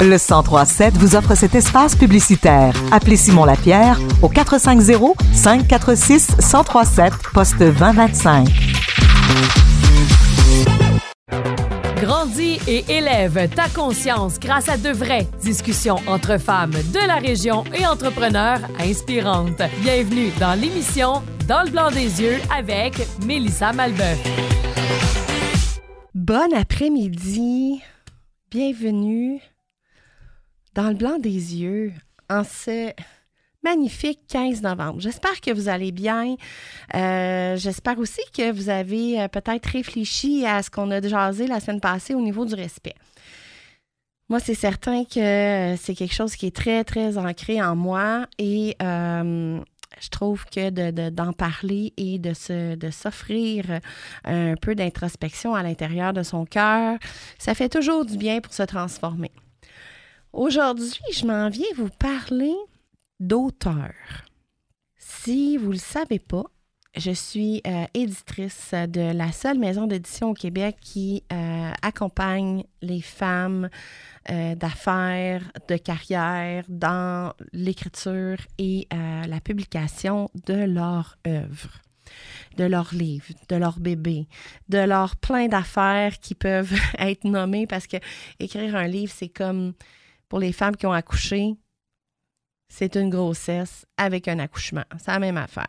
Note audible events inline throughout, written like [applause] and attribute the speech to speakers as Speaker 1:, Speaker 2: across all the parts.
Speaker 1: Le 1037 vous offre cet espace publicitaire. Appelez Simon Lapierre au 450 546 1037 poste 2025.
Speaker 2: Grandis et élève ta conscience grâce à de vraies discussions entre femmes de la région et entrepreneurs inspirantes. Bienvenue dans l'émission Dans le blanc des yeux avec Mélissa Malbeuf.
Speaker 3: Bon après-midi. Bienvenue dans le blanc des yeux en ce magnifique 15 novembre. J'espère que vous allez bien. Euh, j'espère aussi que vous avez euh, peut-être réfléchi à ce qu'on a jasé la semaine passée au niveau du respect. Moi, c'est certain que euh, c'est quelque chose qui est très, très ancré en moi et je trouve que d'en parler et de, se, de s'offrir un peu d'introspection à l'intérieur de son cœur, ça fait toujours du bien pour se transformer. Aujourd'hui, je m'en viens vous parler d'auteur. Si vous ne le savez pas, je suis euh, éditrice de la seule maison d'édition au Québec qui euh, accompagne les femmes euh, d'affaires, de carrière dans l'écriture et la publication de leur œuvre de leurs livres, de leurs bébés, de leurs plein d'affaires qui peuvent [laughs] être nommées parce que écrire un livre, c'est comme pour les femmes qui ont accouché, c'est une grossesse avec un accouchement. C'est la même affaire.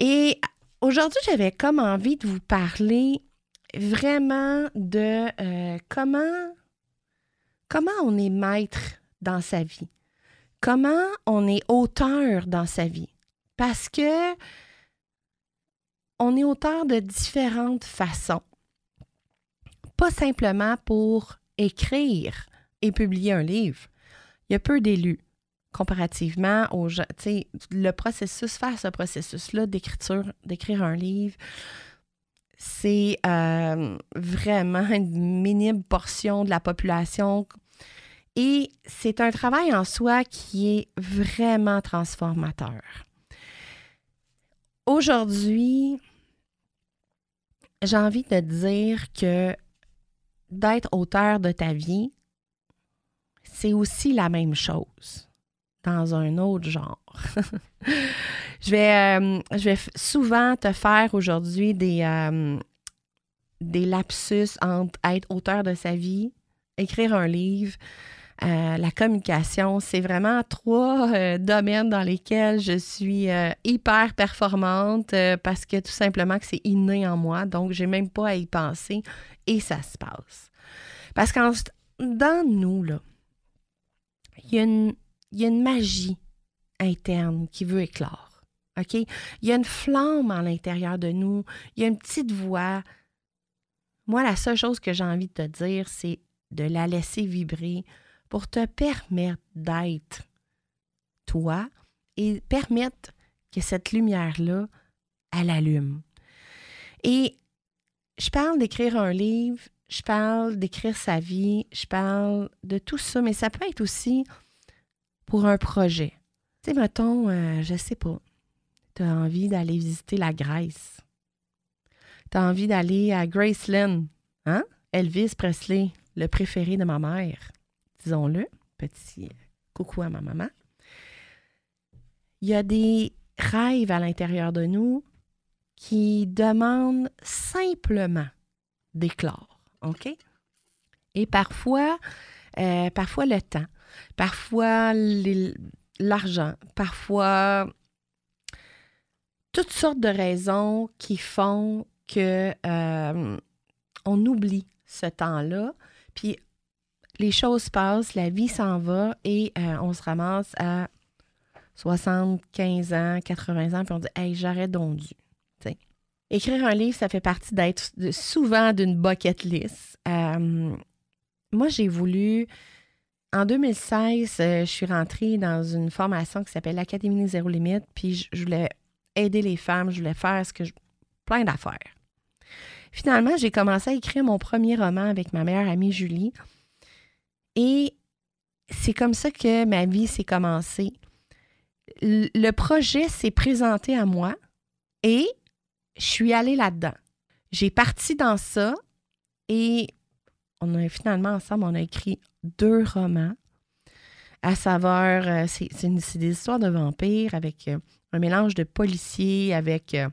Speaker 3: Et aujourd'hui, j'avais comme envie de vous parler vraiment de euh, comment, comment on est maître dans sa vie, comment on est auteur dans sa vie. Parce que on est auteur de différentes façons. Pas simplement pour écrire et publier un livre. Il y a peu d'élus comparativement aux gens. Le processus, faire ce processus-là d'écriture, d'écrire un livre, c'est euh, vraiment une minime portion de la population. Et c'est un travail en soi qui est vraiment transformateur. Aujourd'hui, j'ai envie de dire que d'être auteur de ta vie, c'est aussi la même chose dans un autre genre. [laughs] je, vais, euh, je vais souvent te faire aujourd'hui des, euh, des lapsus entre être auteur de sa vie, écrire un livre, euh, la communication. C'est vraiment trois domaines dans lesquels je suis hyper performante parce que tout simplement que c'est inné en moi. Donc, j'ai même pas à y penser et ça se passe. Parce que dans nous, là, il y a une il y a une magie interne qui veut éclore. OK? Il y a une flamme à l'intérieur de nous, il y a une petite voix. Moi, la seule chose que j'ai envie de te dire, c'est de la laisser vibrer pour te permettre d'être toi et permettre que cette lumière-là, elle allume. Et je parle d'écrire un livre, je parle d'écrire sa vie, je parle de tout ça, mais ça peut être aussi pour un projet. Tu sais, mettons, euh, je sais pas, tu envie d'aller visiter la Grèce. Tu as envie d'aller à Graceland, hein? Elvis Presley, le préféré de ma mère, disons-le. Petit coucou à ma maman. Il y a des rêves à l'intérieur de nous qui demandent simplement d'éclore, OK? Et parfois, euh, parfois le temps parfois l'argent, parfois toutes sortes de raisons qui font que euh, on oublie ce temps-là, puis les choses passent, la vie s'en va et euh, on se ramasse à 75 ans, 80 ans, puis on dit Hey, j'arrête donc Écrire un livre, ça fait partie d'être souvent d'une bucket list. Euh, moi, j'ai voulu en 2016, euh, je suis rentrée dans une formation qui s'appelle l'Académie Zéro Limite, puis je, voulais aider les femmes, je voulais faire ce que plein d'affaires. Finalement, j'ai commencé à écrire mon premier roman avec ma meilleure amie Julie. Et c'est comme ça que ma vie s'est commencée. Le projet s'est présenté à moi et je suis allée là-dedans. J'ai parti dans ça et on a finalement ensemble, on a écrit deux romans à savoir, euh, c'est des histoires de vampires avec euh, un mélange de policiers, avec euh,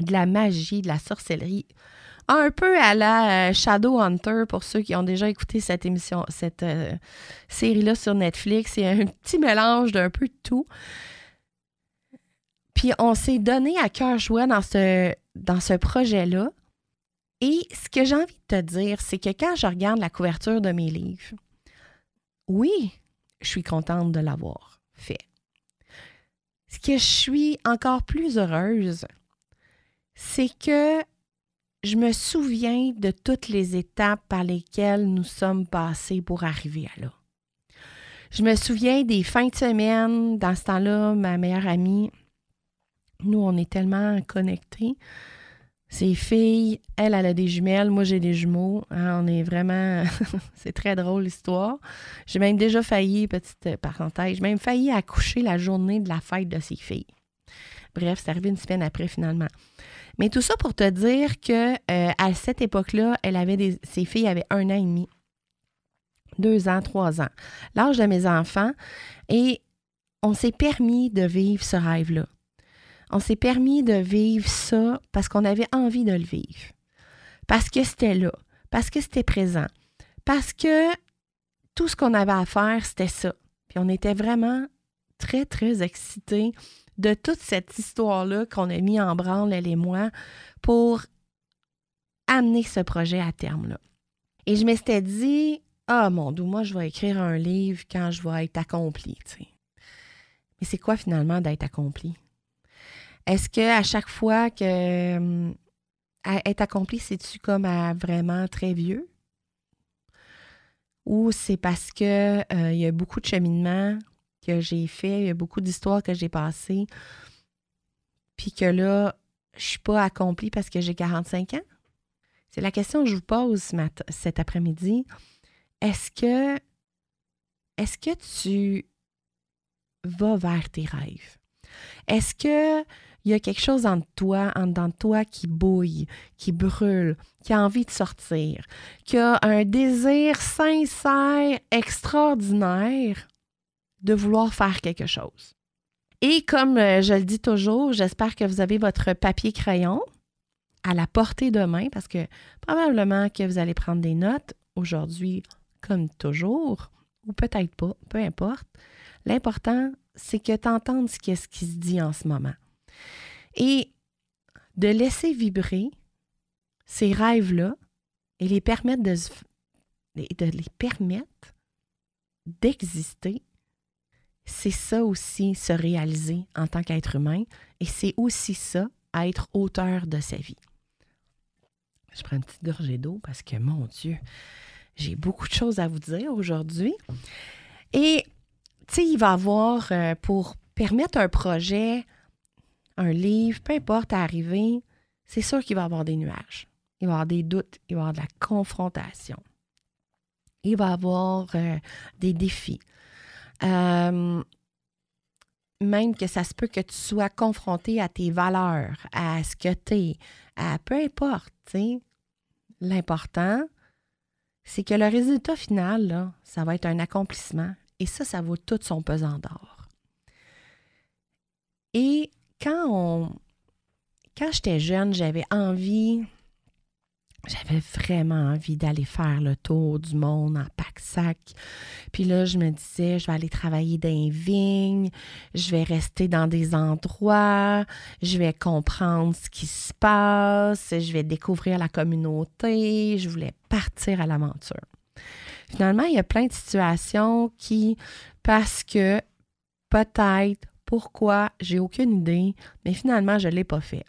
Speaker 3: de la magie, de la sorcellerie. Un peu à la Shadowhunter pour ceux qui ont déjà écouté cette émission, cette série-là sur Netflix. C'est un [laughs] petit mélange d'un peu de tout. Puis on s'est donné à cœur joie dans ce, dans ce projet-là. Et ce que j'ai envie de te dire, c'est que quand je regarde la couverture de mes livres, oui, je suis contente de l'avoir fait. Ce que je suis encore plus heureuse, c'est que je me souviens de toutes les étapes par lesquelles nous sommes passés pour arriver à là. Je me souviens des fins de semaine. Dans ce temps-là, ma meilleure amie, nous, on est tellement connectés. Ses filles, elle, elle a des jumelles, moi j'ai des jumeaux. Hein, on est vraiment. [laughs] c'est très drôle l'histoire. J'ai même déjà failli, petite parenthèse, j'ai même failli accoucher la journée de la fête de ses filles. Bref, c'est arrivé une semaine après finalement. Mais tout ça pour te dire que euh, à cette époque-là, ses filles avaient un an et demi, deux ans, trois ans, l'âge de mes enfants, et on s'est permis de vivre ce rêve-là. On s'est permis de vivre ça parce qu'on avait envie de le vivre. Parce que c'était là. Parce que c'était présent. Parce que tout ce qu'on avait à faire, c'était ça. Puis on était vraiment très, très excités de toute cette histoire-là qu'on a mis en branle, elle et moi, pour amener ce projet à terme. Là. Et je m'étais dit, ah mon Dieu, moi, je vais écrire un livre quand je vais être accompli. Mais c'est quoi finalement d'être accompli? Est-ce que à chaque fois que euh, être accompli, c'est-tu comme à vraiment très vieux? Ou c'est parce que euh, il y a beaucoup de cheminement que j'ai fait, il y a beaucoup d'histoires que j'ai passées, puis que là, je suis pas accomplie parce que j'ai 45 ans? C'est la question que je vous pose cet après-midi. Est-ce que est-ce que tu vas vers tes rêves? Est-ce que il y a quelque chose en toi, en dedans de toi qui bouille, qui brûle, qui a envie de sortir, qui a un désir sincère, extraordinaire de vouloir faire quelque chose. Et comme euh, je le dis toujours, j'espère que vous avez votre papier crayon à la portée de main parce que probablement que vous allez prendre des notes aujourd'hui comme toujours, ou peut-être pas, peu importe. L'important, c'est que tu entendes ce qui se dit en ce moment. Et de laisser vibrer ces rêves-là et les permettre de, les permettre d'exister, c'est ça aussi se réaliser en tant qu'être humain et c'est aussi ça être auteur de sa vie. Je prends une petite gorgée d'eau parce que, mon Dieu, j'ai beaucoup de choses à vous dire aujourd'hui. Et, tu sais, il va avoir, euh, pour permettre un projet un livre, peu importe, à arriver, c'est sûr qu'il va y avoir des nuages. Il va y avoir des doutes, il va y avoir de la confrontation. Il va y avoir euh, des défis. Euh, même que ça se peut que tu sois confronté à tes valeurs, à ce que tu es, à peu importe. L'important, c'est que le résultat final, ça va être un accomplissement. Et ça, ça vaut tout son pesant d'or. Et quand on. Quand j'étais jeune, j'avais envie. J'avais vraiment envie d'aller faire le tour du monde en pack-sac. Puis là, je me disais, je vais aller travailler dans les vignes, je vais rester dans des endroits, je vais comprendre ce qui se passe, je vais découvrir la communauté, je voulais partir à l'aventure. Finalement, il y a plein de situations qui, parce que peut-être pourquoi? J'ai aucune idée, mais finalement, je ne l'ai pas fait.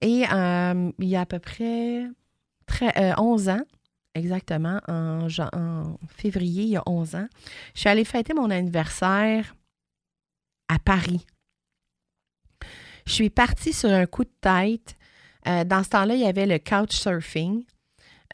Speaker 3: Et euh, il y a à peu près 11 euh, ans, exactement, en, en, février, il y a 11 ans, je suis allée fêter mon anniversaire à Paris. Je suis partie sur un coup de tête. Euh, dans ce temps-là, il y avait le couchsurfing.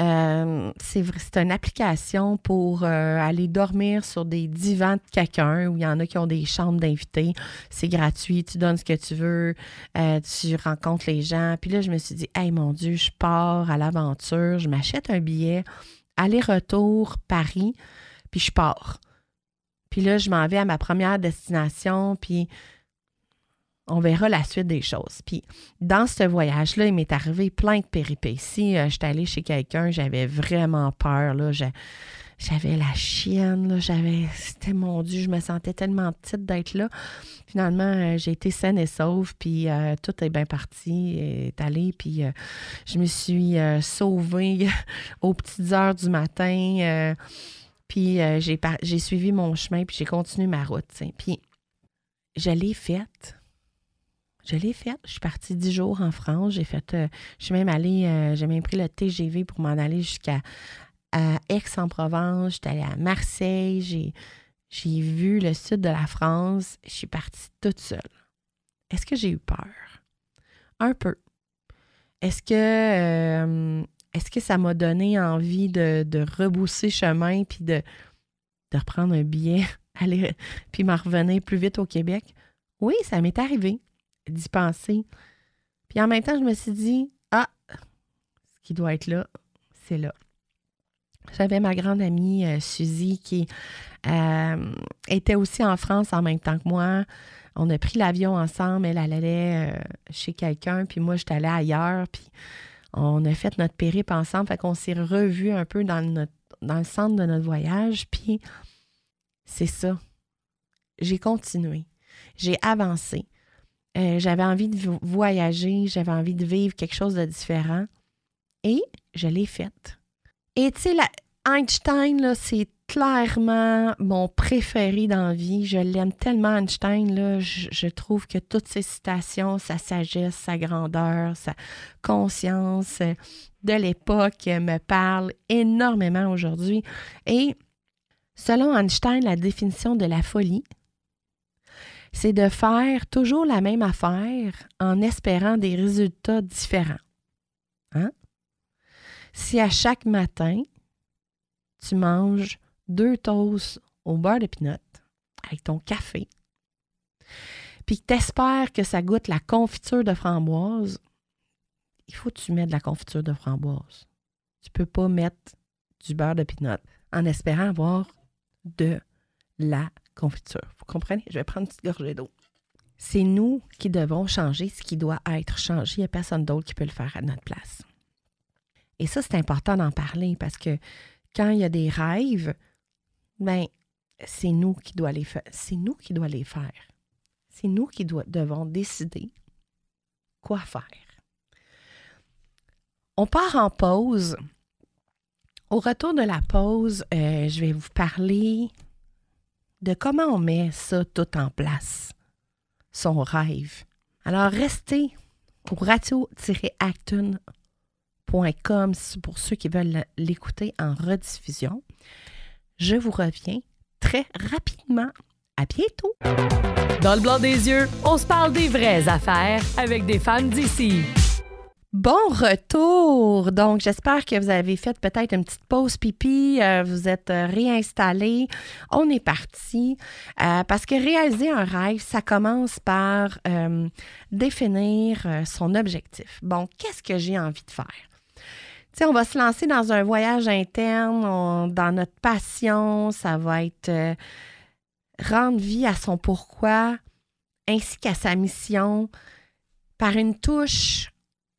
Speaker 3: Euh, c'est une application pour euh, aller dormir sur des divans de quelqu'un où il y en a qui ont des chambres d'invités. C'est gratuit, tu donnes ce que tu veux, euh, tu rencontres les gens. Puis là, je me suis dit, hey mon Dieu, je pars à l'aventure, je m'achète un billet, aller-retour Paris, puis je pars. Puis là, je m'en vais à ma première destination, puis on verra la suite des choses. Puis dans ce voyage-là, il m'est arrivé plein de péripéties. Euh, J'étais allée chez quelqu'un, j'avais vraiment peur. J'avais la chienne, j'avais. C'était mon Dieu, je me sentais tellement petite d'être là. Finalement, euh, j'ai été saine et sauve, puis euh, tout est bien parti, est allé, puis euh, je me suis sauvée [laughs] aux petites heures du matin. puis j'ai suivi mon chemin, puis j'ai continué ma route. Puis je l'ai faite. Je l'ai faite. Je suis partie dix jours en France. J'ai fait. euh, je suis même allée. euh, j'ai même pris le TGV pour m'en aller jusqu'à Aix-en-Provence. J'étais allée à Marseille. J'ai, j'ai vu le sud de la France. Je suis partie toute seule. Est-ce que j'ai eu peur? Un peu. Est-ce que, euh, est-ce que ça m'a donné envie de, de rebousser chemin puis de, de reprendre un billet, [laughs] aller, puis m'en revenir plus vite au Québec? Oui, ça m'est arrivé d'y penser. Puis en même temps, je me suis dit, ah, ce qui doit être là, c'est là. J'avais ma grande amie euh, Suzy qui euh, était aussi en France en même temps que moi. On a pris l'avion ensemble. Elle, allait euh, chez quelqu'un, puis moi, j'étais allée ailleurs. Puis on a fait notre périple ensemble. Fait qu'on s'est revus un peu dans le centre de notre voyage. Puis c'est ça. J'ai continué. J'ai avancé. Euh, j'avais envie de vo- voyager. J'avais envie de vivre quelque chose de différent. Et je l'ai faite. Et tu sais, Einstein, c'est clairement mon préféré dans la vie. Je l'aime tellement, Einstein. Là, je, je trouve que toutes ses citations, sa sagesse, sa grandeur, sa conscience euh, de l'époque me parlent énormément aujourd'hui. Et selon Einstein, la définition de la folie, c'est de faire toujours la même affaire en espérant des résultats différents. Hein? Si à chaque matin, tu manges deux toasts au beurre de pinot avec ton café, puis que tu espères que ça goûte la confiture de framboise, il faut que tu mettes de la confiture de framboise. Tu peux pas mettre du beurre de pinot en espérant avoir de la confiture. Vous comprenez? Je vais prendre une petite gorgée d'eau. C'est nous qui devons changer ce qui doit être changé. Il n'y a personne d'autre qui peut le faire à notre place. Et ça, c'est important d'en parler parce que quand il y a des rêves, ben, c'est nous qui doit les faire. C'est nous qui doit les faire. C'est nous qui devons décider quoi faire. On part en pause. Au retour de la pause, euh, je vais vous parler de comment on met ça tout en place, son rêve. Alors, restez au radio-acton.com pour ceux qui veulent l'écouter en rediffusion. Je vous reviens très rapidement. À bientôt!
Speaker 2: Dans le blanc des yeux, on se parle des vraies affaires avec des femmes d'ici.
Speaker 3: Bon retour! Donc, j'espère que vous avez fait peut-être une petite pause pipi, euh, vous êtes euh, réinstallés. On est parti euh, parce que réaliser un rêve, ça commence par définir son objectif. Bon, qu'est-ce que j'ai envie de faire? Tu sais, on va se lancer dans un voyage interne, dans notre passion, ça va être rendre vie à son pourquoi ainsi qu'à sa mission par une touche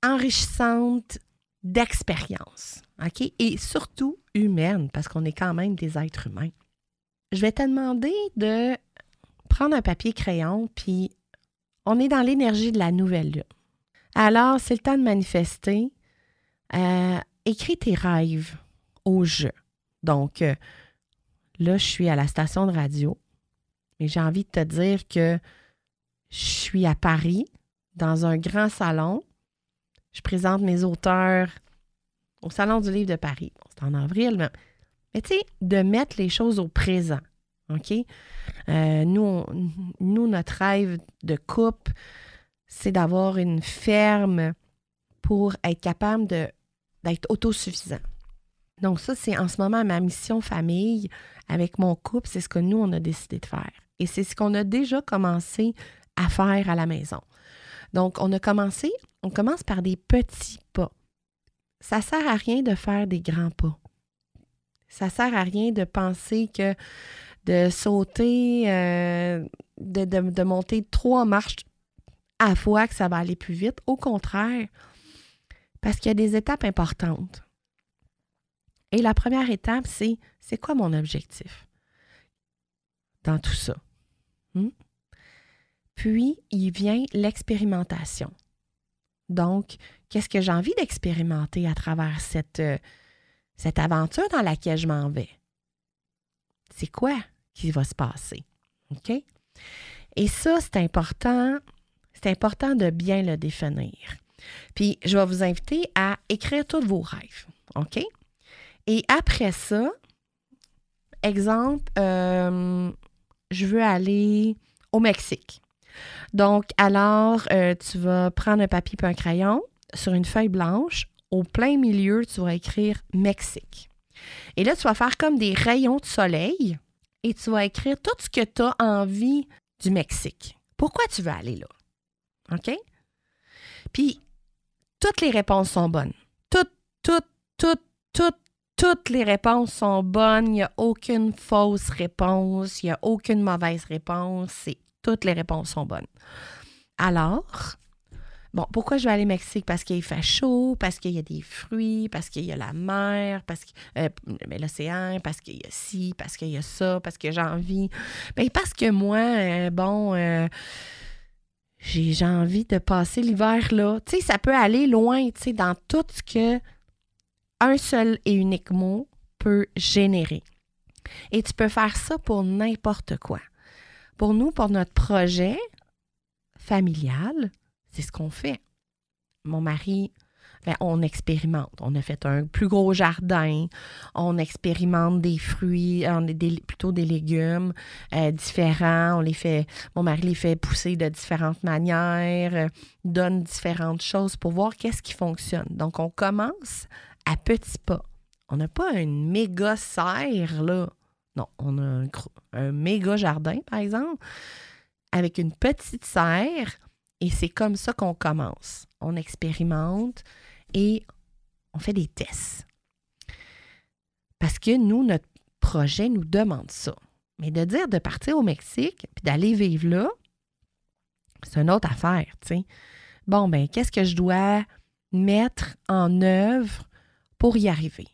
Speaker 3: enrichissante d'expérience, OK? Et surtout humaine, parce qu'on est quand même des êtres humains. Je vais te demander de prendre un papier crayon, puis on est dans l'énergie de la nouvelle lune. Alors, c'est le temps de manifester. Euh, écris tes rêves au jeu. Donc, euh, là, je suis à la station de radio, mais j'ai envie de te dire que je suis à Paris, dans un grand salon. Je présente mes auteurs au Salon du Livre de Paris. C'est en avril, mais, tu sais, de mettre les choses au présent. OK? Euh, nous, on- nous, notre rêve de couple, c'est d'avoir une ferme pour être capable d'être autosuffisant. Donc ça, c'est en ce moment ma mission famille avec mon couple, c'est ce que nous, on a décidé de faire. Et c'est ce qu'on a déjà commencé à faire à la maison. Donc, on a commencé, on commence par des petits pas. Ça sert à rien de faire des grands pas. Ça sert à rien de penser que de sauter, euh, de, monter trois marches à fois, que ça va aller plus vite. Au contraire, parce qu'il y a des étapes importantes. Et la première étape, c'est c'est quoi mon objectif dans tout ça? Hmm? Puis, il vient l'expérimentation. Donc, qu'est-ce que j'ai envie d'expérimenter à travers cette, euh, cette aventure dans laquelle je m'en vais? C'est quoi qui va se passer? OK? Et ça, c'est important. C'est important de bien le définir. Puis, je vais vous inviter à écrire tous vos rêves. OK? Et après ça, exemple, euh, je veux aller au Mexique. Donc, alors, euh, tu vas prendre un papier et un crayon sur une feuille blanche. Au plein milieu, tu vas écrire Mexique. Et là, tu vas faire comme des rayons de soleil et tu vas écrire tout ce que tu as envie du Mexique. Pourquoi tu veux aller là? OK? Puis, toutes les réponses sont bonnes. Toutes, toutes, toutes, toutes, toutes les réponses sont bonnes. Il n'y a aucune fausse réponse. Il n'y a aucune mauvaise réponse. C'est toutes les réponses sont bonnes. Alors, bon, pourquoi je vais aller au Mexique? Parce qu'il fait chaud, parce qu'il y a des fruits, parce qu'il y a la mer, parce que euh, l'océan, parce qu'il y a ci, parce qu'il y a ça, parce que j'ai envie. Bien, parce que moi, euh, bon, euh, j'ai envie de passer l'hiver là. Tu sais, ça peut aller loin, tu sais, dans tout ce que un seul et unique mot peut générer. Et tu peux faire ça pour n'importe quoi. Pour nous, pour notre projet familial, c'est ce qu'on fait. Mon mari, ben, on expérimente. On a fait un plus gros jardin. On expérimente des fruits, on plutôt des légumes euh, différents. On les fait, mon mari les fait pousser de différentes manières, euh, donne différentes choses pour voir qu'est-ce qui fonctionne. Donc, on commence à petits pas. On n'a pas une méga serre, là. Non, on a un, méga jardin, par exemple, avec une petite serre, et c'est comme ça qu'on commence. On expérimente et on fait des tests. Parce que nous, notre projet nous demande ça. Mais de dire de partir au Mexique puis d'aller vivre là, c'est une autre affaire, tu sais. Bon, ben, qu'est-ce que je dois mettre en œuvre pour y arriver?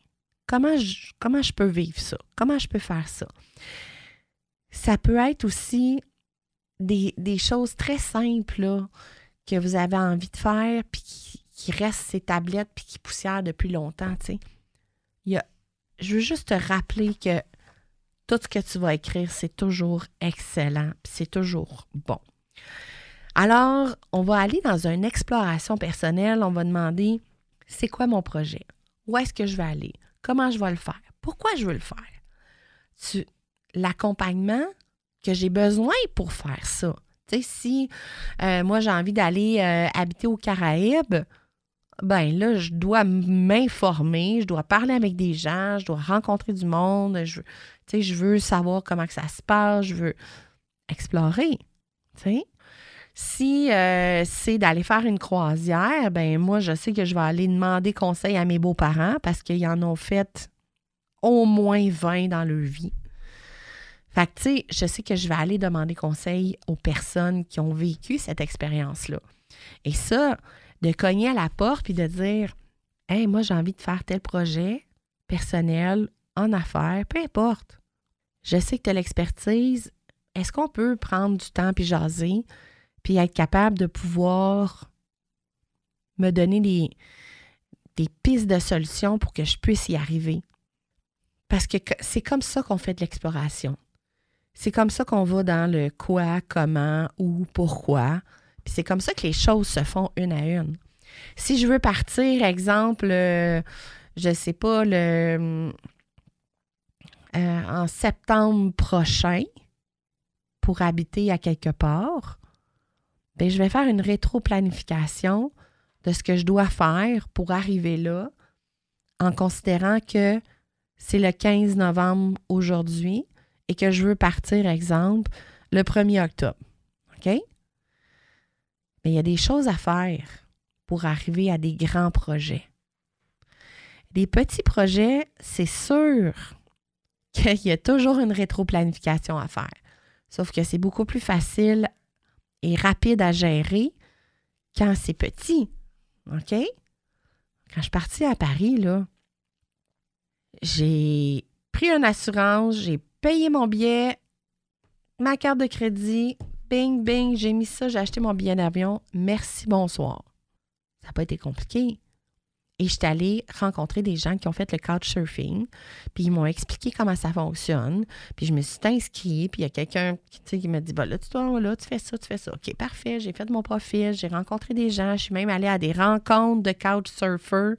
Speaker 3: Comment je, peux vivre ça? Comment je peux faire ça? Ça peut être aussi des, choses très simples que vous avez envie de faire puis qui, restent ces tablettes puis qui poussièrent depuis longtemps. Je veux juste te rappeler que tout ce que tu vas écrire, c'est toujours excellent c'est toujours bon. Alors, on va aller dans une exploration personnelle. On va demander c'est quoi mon projet? Où est-ce que je vais aller? Comment je vais le faire? Pourquoi je veux le faire? L'accompagnement que j'ai besoin pour faire ça. Tu si euh, moi j'ai envie d'aller euh, habiter aux Caraïbes, ben là, je dois m'informer, je dois parler avec des gens, je dois rencontrer du monde, je, je veux savoir comment ça se passe, je veux explorer. Si euh, c'est d'aller faire une croisière, ben moi, je sais que je vais aller demander conseil à mes beaux-parents parce qu'ils en ont fait au moins 20 dans leur vie. Fait que, tu sais, je sais que je vais aller demander conseil aux personnes qui ont vécu cette expérience-là. Et ça, de cogner à la porte puis de dire Hey, moi, j'ai envie de faire tel projet personnel, en affaires, peu importe. Je sais que tu as l'expertise. Est-ce qu'on peut prendre du temps puis jaser? Puis être capable de pouvoir me donner des, pistes de solutions pour que je puisse y arriver. Parce que c'est comme ça qu'on fait de l'exploration. C'est comme ça qu'on va dans le quoi, comment, où, pourquoi. Puis c'est comme ça que les choses se font une à une. Si je veux partir, exemple, euh, je ne sais pas, euh, en septembre prochain, pour habiter à quelque part, ben, je vais faire une rétro-planification de ce que je dois faire pour arriver là en considérant que c'est le 15 novembre aujourd'hui et que je veux partir, exemple, le 1er octobre. OK? Mais il y a des choses à faire pour arriver à des grands projets. Des petits projets, c'est sûr [laughs] qu'il y a toujours une rétro-planification à faire. Sauf que c'est beaucoup plus facile et rapide à gérer quand c'est petit. OK? Quand je suis partie à Paris, là, j'ai pris une assurance, j'ai payé mon billet, ma carte de crédit, bing, bing, j'ai mis ça, j'ai acheté mon billet d'avion. Merci, bonsoir. Ça n'a pas été compliqué. Et je suis allée rencontrer des gens qui ont fait le couchsurfing, puis ils m'ont expliqué comment ça fonctionne. Puis je me suis inscrite, puis il y a quelqu'un qui, qui m'a dit bah, là, tu dois, là, tu fais ça, tu fais ça. OK, parfait, j'ai fait mon profil, j'ai rencontré des gens, je suis même allée à des rencontres de couchsurfers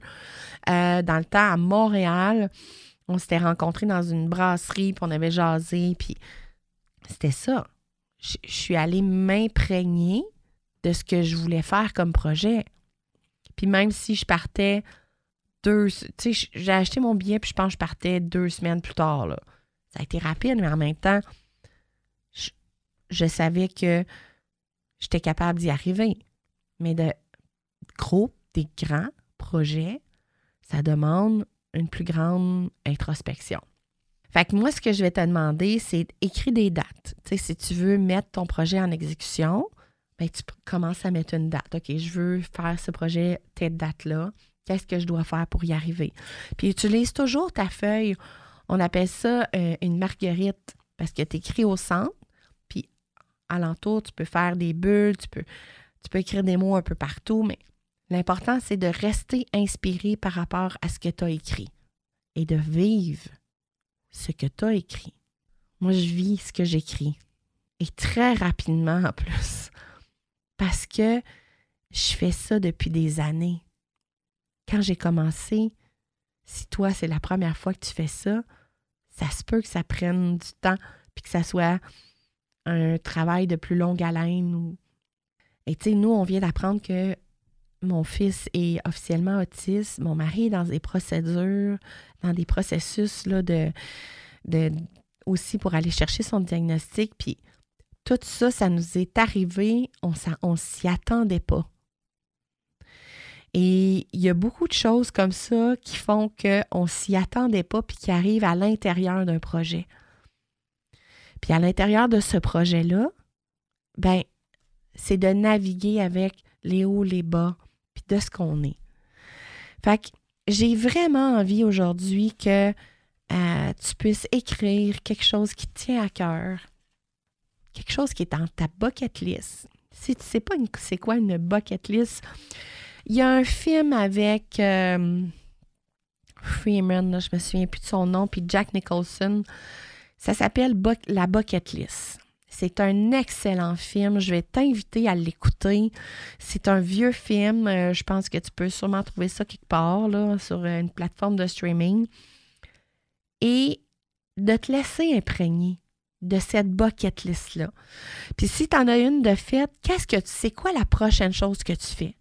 Speaker 3: euh, dans le temps à Montréal. On s'était rencontrés dans une brasserie, puis on avait jasé, puis c'était ça. Je, je suis allée m'imprégner de ce que je voulais faire comme projet. Puis même si je partais deux. Tu sais, j'ai acheté mon billet, puis je pense que je partais deux semaines plus tard. Là. Ça a été rapide, mais en même temps, je, je savais que j'étais capable d'y arriver. Mais de gros, des grands projets, ça demande une plus grande introspection. Fait que moi, ce que je vais te demander, c'est d'écrire des dates. Tu sais, si tu veux mettre ton projet en exécution, ben, tu commences à mettre une date. OK, je veux faire ce projet, telle date-là. Qu'est-ce que je dois faire pour y arriver? Puis utilise toujours ta feuille. On appelle ça euh, une marguerite parce que tu écris au centre, puis alentour, tu peux faire des bulles, tu peux, tu peux écrire des mots un peu partout, mais l'important, c'est de rester inspiré par rapport à ce que tu as écrit et de vivre ce que tu as écrit. Moi, je vis ce que j'écris. Et très rapidement en plus parce que je fais ça depuis des années. Quand j'ai commencé, si toi, c'est la première fois que tu fais ça, ça se peut que ça prenne du temps, puis que ça soit un travail de plus longue haleine. Et tu sais, nous, on vient d'apprendre que mon fils est officiellement autiste. Mon mari est dans des procédures, dans des processus là, de, de aussi pour aller chercher son diagnostic. Puis tout ça, ça nous est arrivé, on ne s'y attendait pas. Et il y a beaucoup de choses comme ça qui font qu'on ne s'y attendait pas puis qui arrivent à l'intérieur d'un projet. Puis à l'intérieur de ce projet-là, ben, c'est de naviguer avec les hauts, les bas, puis de ce qu'on est. Fait que j'ai vraiment envie aujourd'hui que euh, tu puisses écrire quelque chose qui tient à cœur, quelque chose qui est dans ta bucket list. Si tu sais pas c'est quoi une bucket list, il y a un film avec euh, Freeman, je me souviens plus de son nom, puis Jack Nicholson. Ça s'appelle La Bucket List. C'est un excellent film. Je vais t'inviter à l'écouter. C'est un vieux film. Euh, je pense que tu peux sûrement trouver ça quelque part là, sur une plateforme de streaming. Et de te laisser imprégner de cette bucket list-là. Puis si tu en as une de faite, qu'est-ce que tu sais quoi la prochaine chose que tu fais?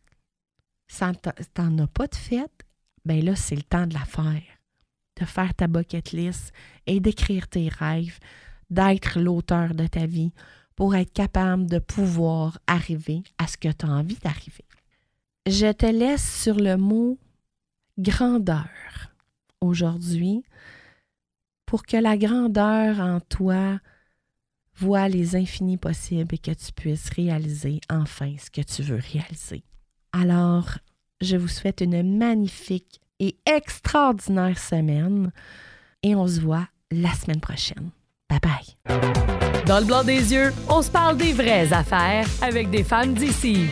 Speaker 3: Si tu n'en as pas de faite, ben là, c'est le temps de la faire. De faire ta bucket list et d'écrire tes rêves, d'être l'auteur de ta vie pour être capable de pouvoir arriver à ce que tu as envie d'arriver. Je te laisse sur le mot grandeur aujourd'hui pour que la grandeur en toi vois les infinis possibles et que tu puisses réaliser enfin ce que tu veux réaliser. Alors, je vous souhaite une magnifique et extraordinaire semaine et on se voit la semaine prochaine. Bye bye.
Speaker 2: Dans le blanc des yeux, on se parle des vraies affaires avec des femmes d'ici.